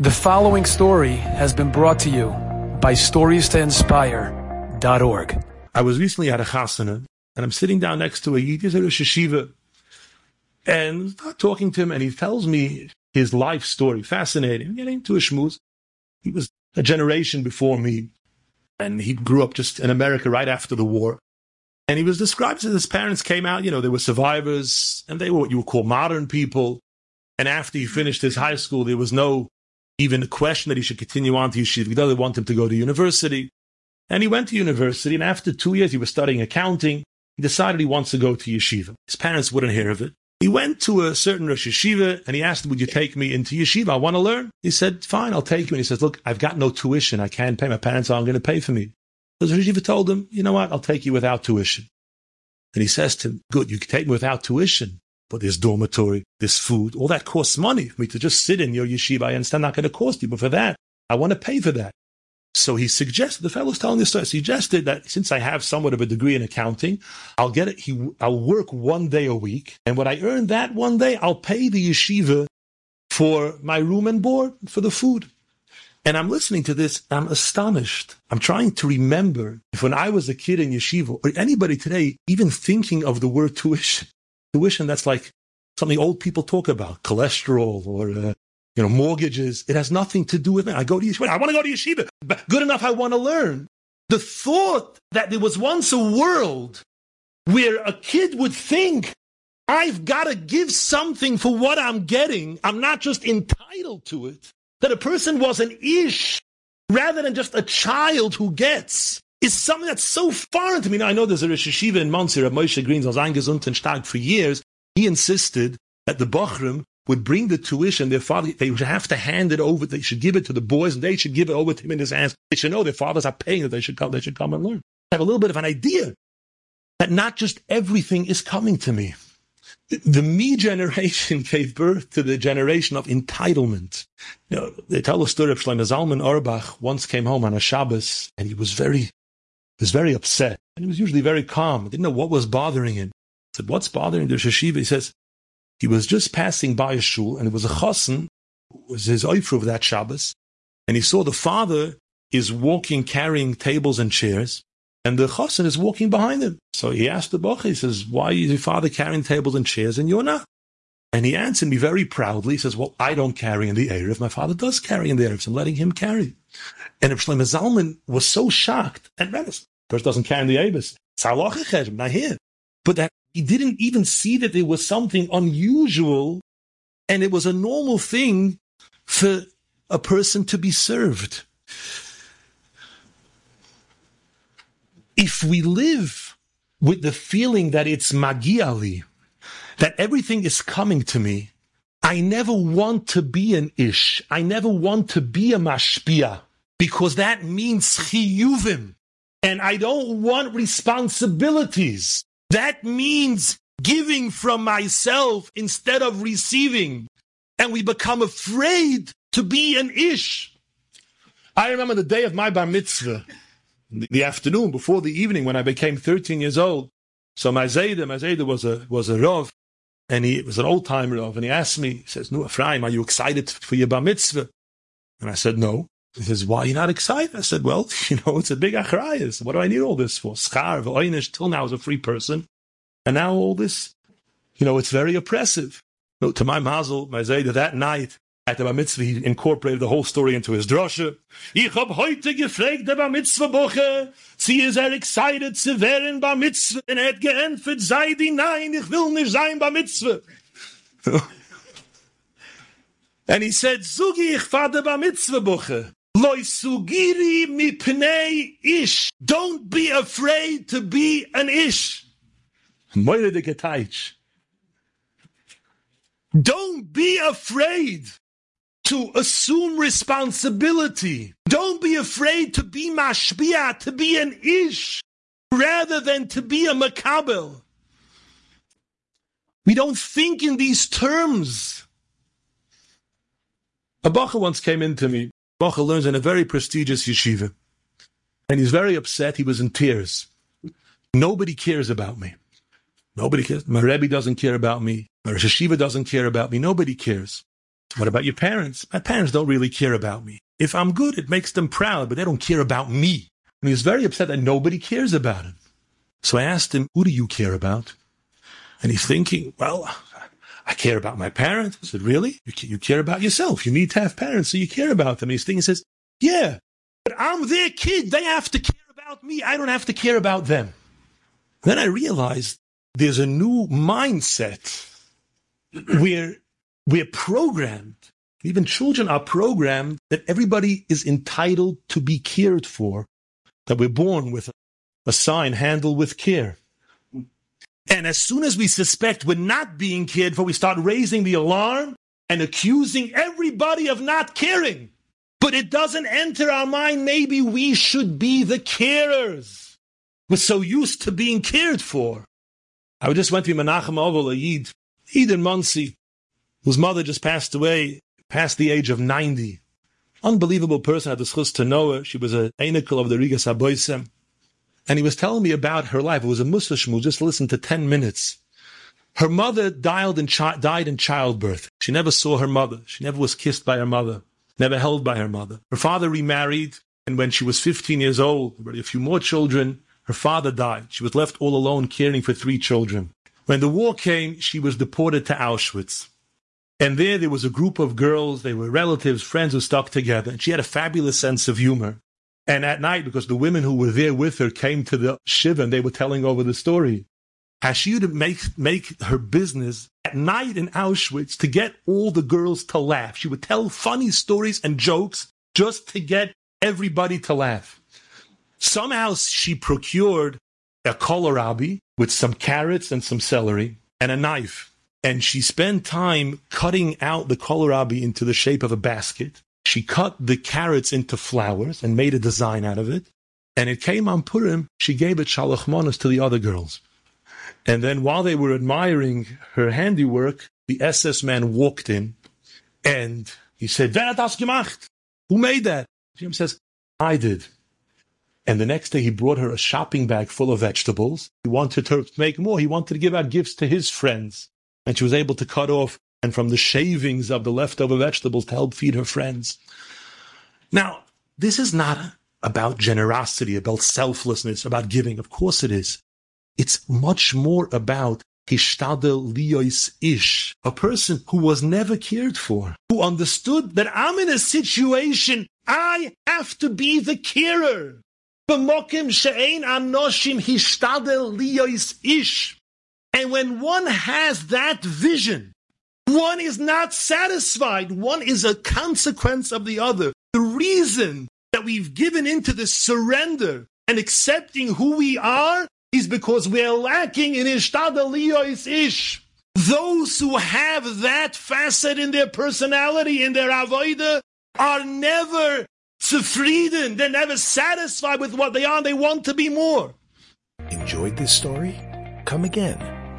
The following story has been brought to you by StoriesToInspire.org. I was recently at a chasana, and I'm sitting down next to a Yid, he's at a yeshiva, and start talking to him, and he tells me his life story. Fascinating. Getting to a shmooze. He was a generation before me, and he grew up just in America right after the war. And he was described as his parents came out, you know, they were survivors, and they were what you would call modern people. And after he finished his high school, there was no even question that he should continue on to yeshiva. He doesn't want him to go to university. And he went to university, and after two years, he was studying accounting. He decided he wants to go to yeshiva. His parents wouldn't hear of it. He went to a certain Rosh Yeshiva and he asked, Would you take me into yeshiva? I want to learn. He said, Fine, I'll take you. And he says, Look, I've got no tuition. I can't pay. My parents aren't going to pay for me. The Rosh Yeshiva told him, You know what? I'll take you without tuition. And he says to him, Good, you can take me without tuition but this dormitory, this food, all that costs money for me to just sit in your yeshiva. I understand not going to cost you, but for that, I want to pay for that. So he suggested, the fellow's telling this story, suggested that since I have somewhat of a degree in accounting, I'll get it, he, I'll work one day a week. And what I earn that one day, I'll pay the yeshiva for my room and board, for the food. And I'm listening to this, I'm astonished. I'm trying to remember if when I was a kid in yeshiva, or anybody today even thinking of the word tuition, tuition that's like something old people talk about, cholesterol or uh, you know mortgages. It has nothing to do with it. I go to yeshiva. I want to go to yeshiva. But good enough. I want to learn. The thought that there was once a world where a kid would think, I've got to give something for what I'm getting. I'm not just entitled to it. That a person was an ish rather than just a child who gets is something that's so foreign to me. Now, I know there's a Rosh Yeshiva in Monsey, Rav Moshe Green, was eingesunt and stark for years. He insisted that the Bachrim would bring the tuition, their father, they would have to hand it over, they should give it to the boys, and they should give it over to him in his hands. They should know their fathers are paying it, they should come, they should come and learn. I have a little bit of an idea that not just everything is coming to me. The me generation gave birth to the generation of entitlement. You know, they tell a story of Shlomo Zalman Auerbach once came home on a Shabbos and he was very was very upset. And he was usually very calm. Didn't know what was bothering him. He said, what's bothering the Shashiva? He says, he was just passing by a shul and it was a chassan, was his oifru of that Shabbos. And he saw the father is walking, carrying tables and chairs. And the chassan is walking behind him. So he asked the boch, he says, why is your father carrying tables and chairs and you're not? And he answered me very proudly. He says, well, I don't carry in the Eruv. My father does carry in the Eruv. So I'm letting him carry. And Reb Shlomo Zalman was so shocked and reticent. First doesn't carry in the Eruv. Not here. But that he didn't even see that there was something unusual and it was a normal thing for a person to be served. If we live with the feeling that it's magiali, that everything is coming to me. I never want to be an ish. I never want to be a mashpia because that means chiyuvim. And I don't want responsibilities. That means giving from myself instead of receiving. And we become afraid to be an ish. I remember the day of my bar mitzvah, the afternoon before the evening when I became 13 years old. So my Zayda, my Zayda was a, was a Rav, and he was an old timer of, and he asked me, he says, "No, Ephraim, are you excited for your bar mitzvah?" And I said, "No." He says, "Why are you not excited?" I said, "Well, you know, it's a big achrayas. What do I need all this for? Schar, v'oinish, till now as a free person, and now all this, you know, it's very oppressive." No, to my mazel, my zayda, that night at the bar mitzvah, he incorporated the whole story into his drosha. Ich hab heute gefragt der bar mitzvah boche, sie is er excited zu werden bar mitzvah, und er hat geantwortet, sei die nein, ich will nicht sein bar mitzvah. and he said, Zugi ich vater bar mitzvah boche. Loi sugiri mi pnei ish. Don't be afraid to be an ish. Moire de. Don't be afraid to assume responsibility. Don't be afraid to be mashpia, to be an ish, rather than to be a makabel. We don't think in these terms. A bacha once came in to me. Bacha learns in a very prestigious yeshiva. And he's very upset. He was in tears. Nobody cares about me. Nobody cares. My Rebbe doesn't care about me. My Rosh Yeshiva doesn't care about me. Nobody cares. What about your parents? My parents don't really care about me. If I'm good, it makes them proud, but they don't care about me. And he was very upset that nobody cares about him. So I asked him, who do you care about? And he's thinking, well, I care about my parents. I said, really? You, care about yourself. You need to have parents, so you care about them. And he's thinking, he says, yeah, but I'm their kid. They have to care about me. I don't have to care about them. Then I realized there's a new mindset where we're programmed. Even children are programmed that everybody is entitled to be cared for, that we're born with a sign handle with care. And as soon as we suspect we're not being cared for, we start raising the alarm and accusing everybody of not caring. But it doesn't enter our mind, maybe we should be the carers. We're so used to being cared for. I just went to menachem avel, a Yid, Yid whose mother just passed away, past the age of 90. Unbelievable person, I had the chus to know her. She was a anicle of the Riga Saboisem. And he was telling me about her life. It was a Musashmu, just listen to 10 minutes. Her mother died in, chi- died in childbirth. She never saw her mother. She never was kissed by her mother, never held by her mother. Her father remarried, and when she was 15 years old, already a few more children, her father died. She was left all alone caring for three children. When the war came, she was deported to Auschwitz. And there, there was a group of girls, they were relatives, friends who stuck together. And she had a fabulous sense of humor. And at night, because the women who were there with her came to the shiva and they were telling over the story, how she would make, make her business at night in Auschwitz to get all the girls to laugh. She would tell funny stories and jokes just to get everybody to laugh. Somehow she procured a kohlrabi with some carrots and some celery and a knife. And she spent time cutting out the kohlrabi into the shape of a basket she cut the carrots into flowers and made a design out of it. And it came on Purim, she gave it shalach to the other girls. And then while they were admiring her handiwork, the SS man walked in and he said, Wer hat das gemacht? Who made that? Jim says, I did. And the next day he brought her a shopping bag full of vegetables. He wanted her to make more. He wanted to give out gifts to his friends. And she was able to cut off and from the shavings of the leftover vegetables to help feed her friends. Now, this is not about generosity, about selflessness, about giving. Of course it is. It's much more about hishtadel liois ish, a person who was never cared for, who understood that I'm in a situation I have to be the carer. B'mokim she'ein anoshim hishtadel liois ish. And when one has that vision, one is not satisfied. One is a consequence of the other. The reason that we've given into this surrender and accepting who we are is because we're lacking in ishtadaliyos ish. Those who have that facet in their personality, in their avoida, are never zufrieden. They're never satisfied with what they are. They want to be more. Enjoyed this story? Come again.